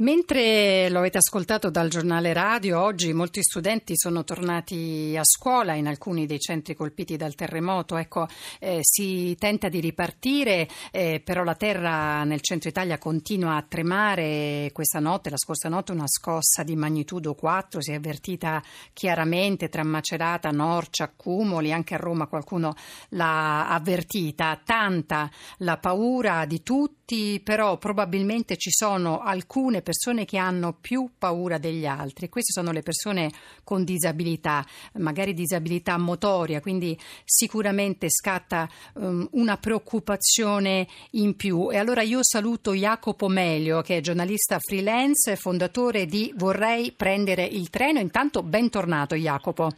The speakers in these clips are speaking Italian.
Mentre lo avete ascoltato dal giornale radio, oggi molti studenti sono tornati a scuola in alcuni dei centri colpiti dal terremoto. Ecco, eh, si tenta di ripartire, eh, però la terra nel centro Italia continua a tremare. Questa notte, la scorsa notte, una scossa di magnitudo 4 si è avvertita chiaramente tra Macerata, Norcia, Cumoli, anche a Roma qualcuno l'ha avvertita. Tanta la paura di tutti, però probabilmente ci sono alcune persone che hanno più paura degli altri. Queste sono le persone con disabilità, magari disabilità motoria, quindi sicuramente scatta um, una preoccupazione in più. E allora io saluto Jacopo Melio, che è giornalista freelance e fondatore di Vorrei prendere il treno. Intanto bentornato Jacopo.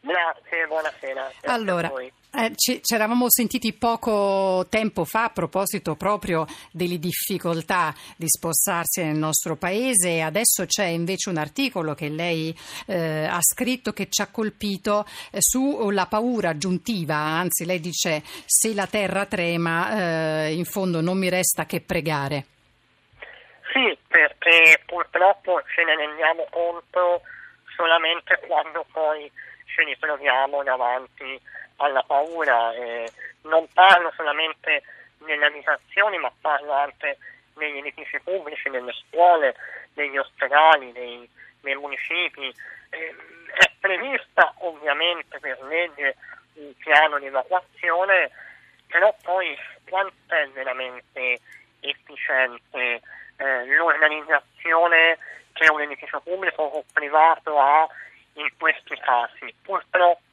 Grazie, buonasera. Grazie allora, eh, ci, eravamo sentiti poco tempo fa a proposito proprio delle difficoltà di spostarsi nel nostro paese e adesso c'è invece un articolo che lei eh, ha scritto che ci ha colpito eh, sulla paura aggiuntiva, anzi lei dice se la terra trema eh, in fondo non mi resta che pregare. Sì, perché purtroppo ce ne rendiamo conto solamente quando poi ci ritroviamo davanti alla paura. Eh, non parlo solamente nelle abitazioni, ma parlo anche negli edifici pubblici, nelle scuole, negli ospedali, nei, nei municipi. Eh, è prevista ovviamente per legge un piano di evacuazione, però poi quanto è veramente efficiente eh, l'organizzazione che un edificio pubblico o privato ha in questi casi. Purtroppo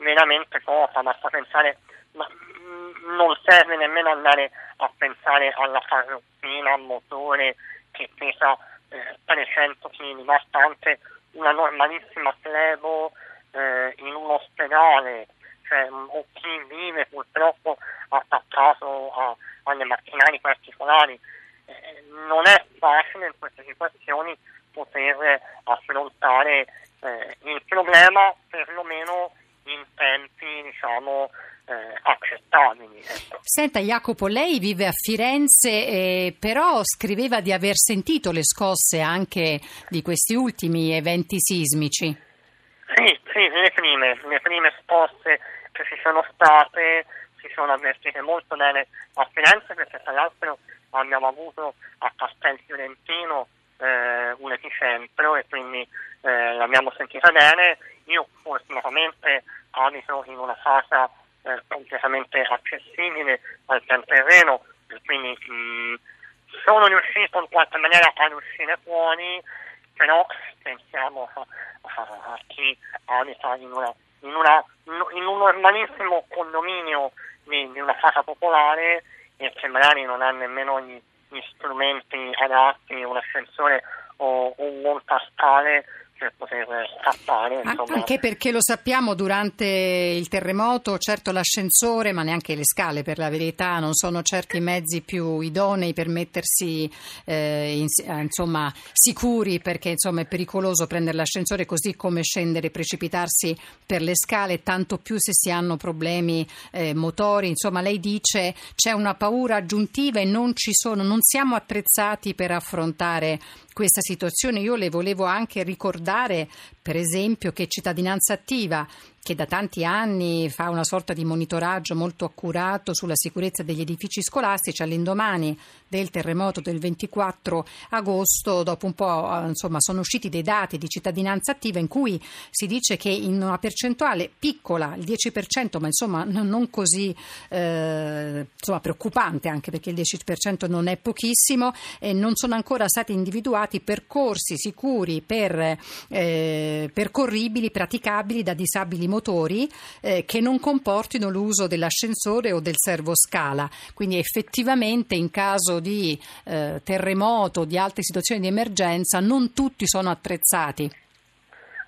veramente poca, basta pensare, ma mm, non serve nemmeno andare a pensare alla carrozzina a motore che pesa eh, 300 kg, basta anche una normalissima flebo eh, in un ospedale, cioè, o chi vive purtroppo attaccato a, alle macchinari particolari. Eh, non è facile in queste situazioni poter affrontare eh, il problema perlomeno in tempi diciamo eh, accettabili. Ecco. Senta Jacopo, lei vive a Firenze, eh, però scriveva di aver sentito le scosse anche di questi ultimi eventi sismici. Sì, sì, le prime, le prime scosse che ci sono state si sono avvertite molto bene a Firenze perché tra l'altro abbiamo avuto a Castel Fiorentino eh, un epicentro e quindi eh, l'abbiamo sentita bene. Io fortunatamente abito in una casa eh, completamente accessibile al terreno, quindi mh, mm, sono riuscito in qualche maniera ad uscire fuori, però pensiamo a, a, a chi abita in, una, in, una, in un normalissimo condominio di, di, una casa popolare e che magari non ha nemmeno gli, gli strumenti adatti, un ascensore o un montascale per poter scappare. Insomma. Anche perché lo sappiamo durante il terremoto, certo l'ascensore, ma neanche le scale per la verità, non sono certi i mezzi più idonei per mettersi eh, in, eh, insomma, sicuri perché insomma, è pericoloso prendere l'ascensore così come scendere e precipitarsi per le scale, tanto più se si hanno problemi eh, motori. Insomma, lei dice c'è una paura aggiuntiva e non ci sono, non siamo attrezzati per affrontare questa situazione. Io le volevo anche ricordare, per esempio, che cittadinanza attiva che da tanti anni fa una sorta di monitoraggio molto accurato sulla sicurezza degli edifici scolastici. All'indomani del terremoto del 24 agosto, dopo un po' eh, insomma, sono usciti dei dati di cittadinanza attiva in cui si dice che in una percentuale piccola, il 10%, ma insomma non così eh, insomma, preoccupante anche perché il 10% non è pochissimo, eh, non sono ancora stati individuati percorsi sicuri per, eh, percorribili, praticabili da disabili motori eh, che non comportino l'uso dell'ascensore o del servoscala. Quindi effettivamente in caso di eh, terremoto o di altre situazioni di emergenza non tutti sono attrezzati.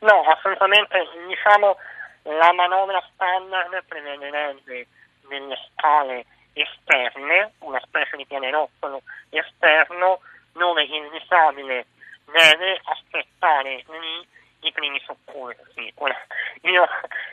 No, assolutamente. Diciamo la manovra standard prevederebbe delle scale esterne, una specie di pianerottolo esterno, dove il disabile deve aspettare lì i primi soccorsi. Io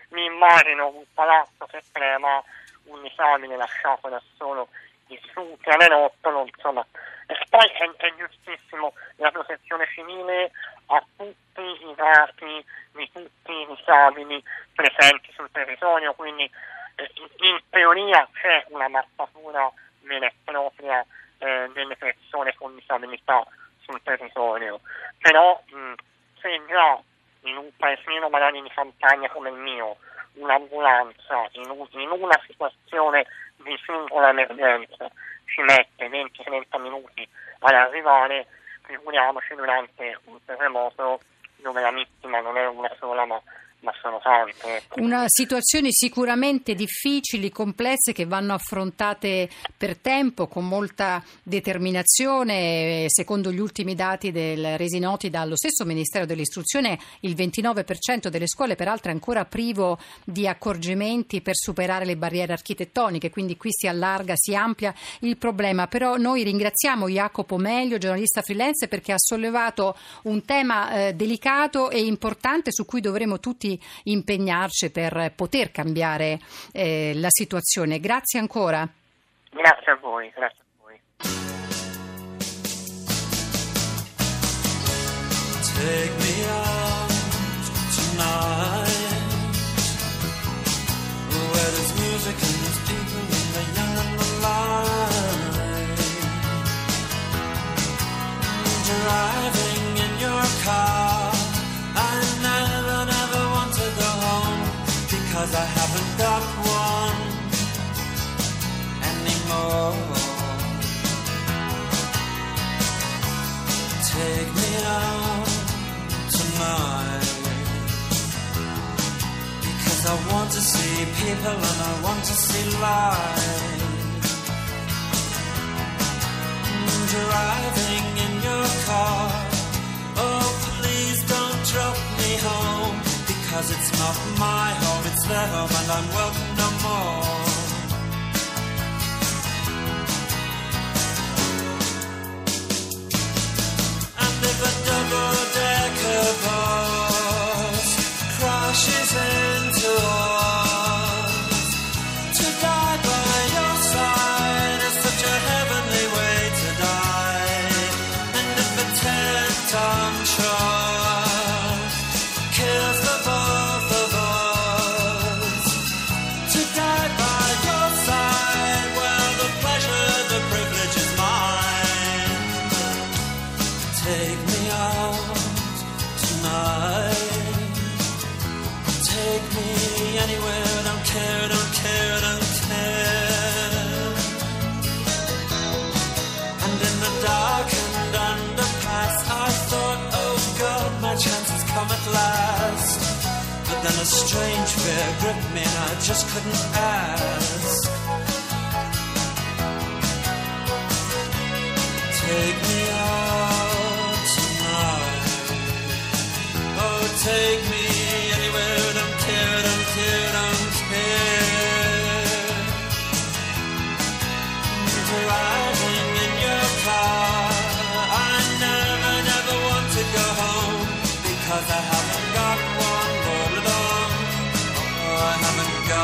mi immagino un palazzo che trema un disabile lasciato da solo distrutti alle nottolo, insomma. E poi è, è giustissimo la protezione civile a tutti i dati di tutti i disabili presenti sul territorio, quindi eh, in teoria c'è una mappatura vera e propria eh, delle persone con disabilità sul territorio, però mh, se già in un paesino magari di campagna come il mio un'ambulanza in, un, in una situazione di singola emergenza ci mette 20-30 minuti ad arrivare, figuriamoci durante un terremoto dove la vittima non è una sola ma ma sono tante. Ecco. Una situazione sicuramente difficili, complesse, che vanno affrontate per tempo, con molta determinazione. Secondo gli ultimi dati del, resi noti dallo stesso Ministero dell'Istruzione, il 29% delle scuole peraltro è ancora privo di accorgimenti per superare le barriere architettoniche, quindi qui si allarga, si amplia il problema. Però noi ringraziamo Jacopo Meglio, giornalista freelance, perché ha sollevato un tema eh, delicato e importante su cui dovremo tutti tutti impegnarci per poter cambiare eh, la situazione. Grazie ancora. Grazie a voi. Grazie a voi. See people and I want to see life. Driving in your car. Oh, please don't drop me home. Because it's not my home, it's their home, and I'm welcome no more. Then a strange fear gripped me and I just couldn't ask. Take me The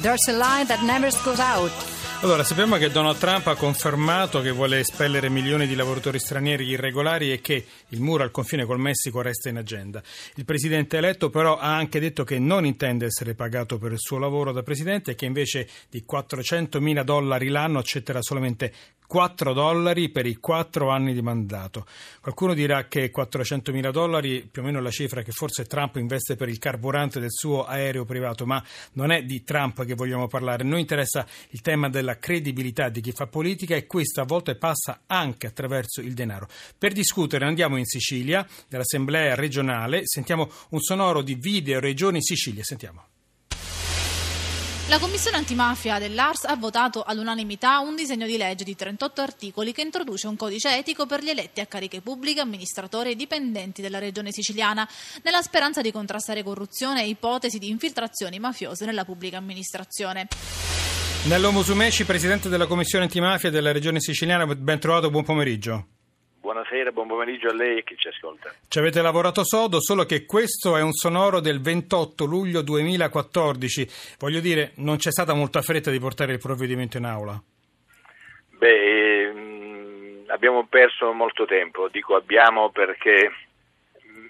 There's a Line That Never Goes Out. Allora, sappiamo che Donald Trump ha confermato che vuole espellere milioni di lavoratori stranieri irregolari e che il muro al confine col Messico resta in agenda. Il presidente eletto però ha anche detto che non intende essere pagato per il suo lavoro da presidente e che invece di 400 mila dollari l'anno accetterà solamente 4 dollari per i 4 anni di mandato. Qualcuno dirà che 400 mila dollari, più o meno la cifra che forse Trump investe per il carburante del suo aereo privato, ma non è di Trump che vogliamo parlare. Noi interessa il tema della credibilità di chi fa politica e questo a volte passa anche attraverso il denaro. Per discutere andiamo in Sicilia, nell'Assemblea regionale, sentiamo un sonoro di video Regioni Sicilia. Sentiamo. La Commissione antimafia dell'ARS ha votato all'unanimità un disegno di legge di 38 articoli che introduce un codice etico per gli eletti a cariche pubbliche, amministratori e dipendenti della regione siciliana, nella speranza di contrastare corruzione e ipotesi di infiltrazioni mafiose nella pubblica amministrazione. Nello Musumeci, presidente della Commissione antimafia della regione siciliana, ben trovato, buon pomeriggio. Buonasera, buon pomeriggio a lei e chi ci ascolta. Ci avete lavorato sodo, solo che questo è un sonoro del 28 luglio 2014. Voglio dire, non c'è stata molta fretta di portare il provvedimento in aula. Beh, ehm, abbiamo perso molto tempo, dico abbiamo perché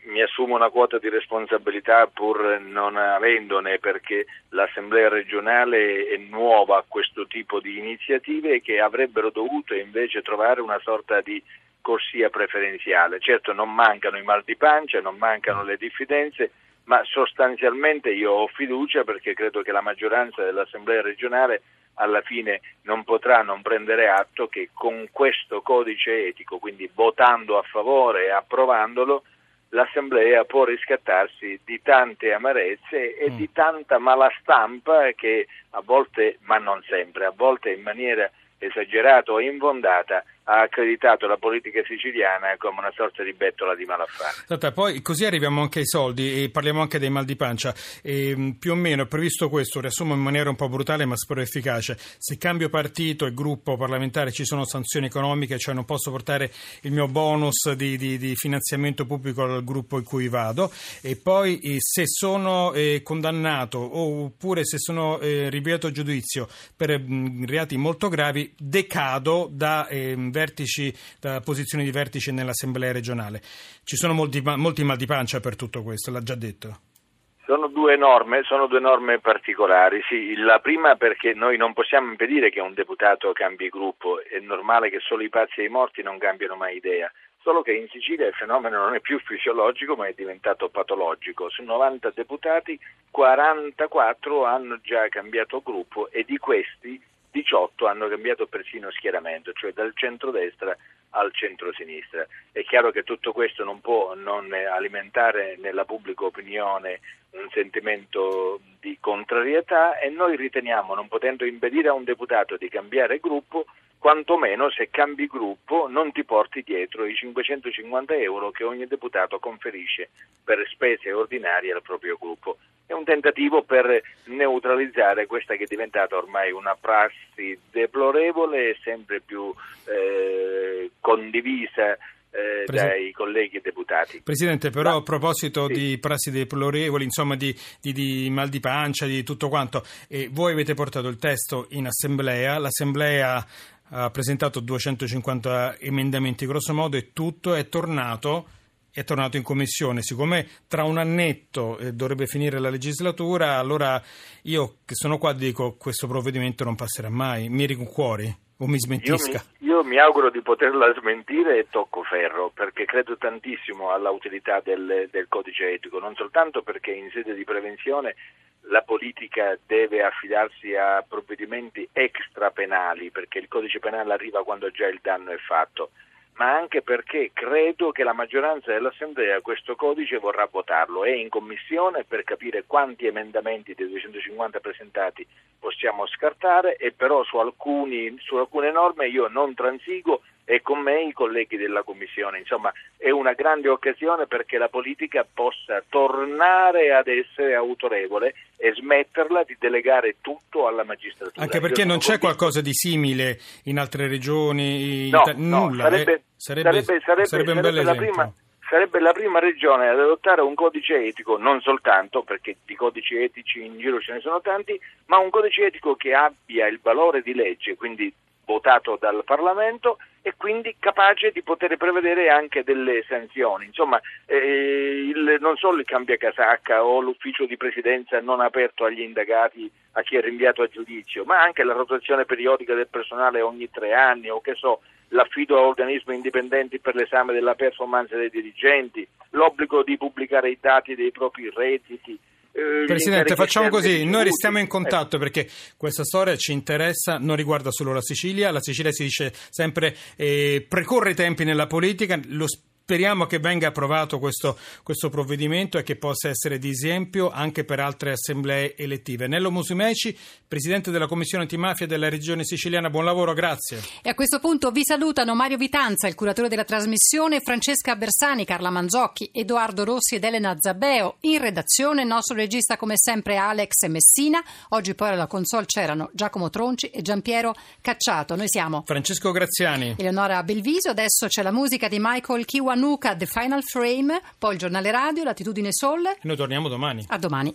mi assumo una quota di responsabilità pur non avendone perché l'Assemblea regionale è nuova a questo tipo di iniziative che avrebbero dovuto invece trovare una sorta di corsia preferenziale. Certo non mancano i mal di pancia, non mancano le diffidenze, ma sostanzialmente io ho fiducia perché credo che la maggioranza dell'Assemblea regionale alla fine non potrà non prendere atto che con questo codice etico, quindi votando a favore e approvandolo, l'Assemblea può riscattarsi di tante amarezze e mm. di tanta malastampa che a volte, ma non sempre, a volte in maniera esagerata o infondata ha accreditato la politica siciliana come una sorta di bettola di malaffare. Poi così arriviamo anche ai soldi e parliamo anche dei mal di pancia. E, mm, più o meno è previsto questo, riassumo in maniera un po' brutale ma spero efficace. Se cambio partito e gruppo parlamentare ci sono sanzioni economiche, cioè non posso portare il mio bonus di, di, di finanziamento pubblico al gruppo in cui vado e poi eh, se sono eh, condannato oppure se sono eh, rinviato a giudizio per mh, mm, reati molto gravi decado da ehm, vertici, da posizioni di vertice nell'Assemblea regionale. Ci sono molti, molti mal di pancia per tutto questo, l'ha già detto. Sono due norme, sono due norme particolari. Sì, la prima perché noi non possiamo impedire che un deputato cambi gruppo, è normale che solo i pazzi e i morti non cambiano mai idea. Solo che in Sicilia il fenomeno non è più fisiologico ma è diventato patologico. Su 90 deputati 44 hanno già cambiato gruppo e di questi 18 hanno cambiato persino schieramento, cioè dal centrodestra al centrosinistra. È chiaro che tutto questo non può non alimentare nella pubblica opinione un sentimento di contrarietà e noi riteniamo, non potendo impedire a un deputato di cambiare gruppo, quantomeno se cambi gruppo non ti porti dietro i 550 euro che ogni deputato conferisce per spese ordinarie al proprio gruppo è un tentativo per neutralizzare questa che è diventata ormai una prassi deplorevole e sempre più eh, condivisa eh, dai colleghi deputati. Presidente, però a proposito sì. di prassi deplorevoli, insomma di, di, di, mal di pancia, di tutto quanto, eh, voi avete portato il testo in assemblea, l'assemblea ha presentato 250 emendamenti, grosso modo e tutto è tornato è tornato in commissione. Siccome tra un annetto eh, dovrebbe finire la legislatura, allora io che sono qua dico questo provvedimento non passerà mai. Mi ricuori o mi smentisca? Io mi, io mi, auguro di poterla smentire e tocco ferro perché credo tantissimo alla utilità del, del codice etico, non soltanto perché in sede di prevenzione la politica deve affidarsi a provvedimenti extrapenali perché il codice penale arriva quando già il danno è fatto ma anche perché credo che la maggioranza dell'Assemblea questo codice vorrà votarlo. È in commissione per capire quanti emendamenti dei 250 presentati possiamo scartare e però su, alcuni, su alcune norme io non transigo e con me i colleghi della Commissione. Insomma, è una grande occasione perché la politica possa tornare ad essere autorevole e smetterla di delegare tutto alla magistratura. Anche perché non c'è qualcosa di simile in altre regioni? No, nulla. No, sarebbe, eh? sarebbe, sarebbe, sarebbe, un bel esempio. Prima, sarebbe la prima regione ad adottare un codice etico, non soltanto perché di codici etici in giro ce ne sono tanti, ma un codice etico che abbia il valore di legge, quindi votato dal Parlamento e quindi capace di poter prevedere anche delle sanzioni. Insomma, eh, il, non solo il cambia casacca o l'ufficio di presidenza non aperto agli indagati, a chi è rinviato a giudizio, ma anche la rotazione periodica del personale ogni tre anni o che so, l'affido a organismi indipendenti per l'esame della performance dei dirigenti, l'obbligo di pubblicare i dati dei propri redditi, Presidente, facciamo così, noi restiamo in contatto perché questa storia ci interessa, non riguarda solo la Sicilia, la Sicilia si dice sempre eh, precorre i tempi nella politica, lo Speriamo che venga approvato questo, questo provvedimento e che possa essere di esempio anche per altre assemblee elettive. Nello Musumeci, Presidente della Commissione Antimafia della Regione Siciliana, buon lavoro, grazie. E a questo punto vi salutano Mario Vitanza, il curatore della trasmissione, Francesca Bersani, Carla Manzocchi, Edoardo Rossi ed Elena Zabeo. In redazione il nostro regista come sempre Alex Messina. Oggi poi alla console c'erano Giacomo Tronci e Giampiero Cacciato. Noi siamo Francesco Graziani. Eleonora Belviso, adesso c'è la musica di Michael Kiwanuka, The Final Frame, poi il giornale radio, Latitudine Sol. Noi torniamo domani. A domani.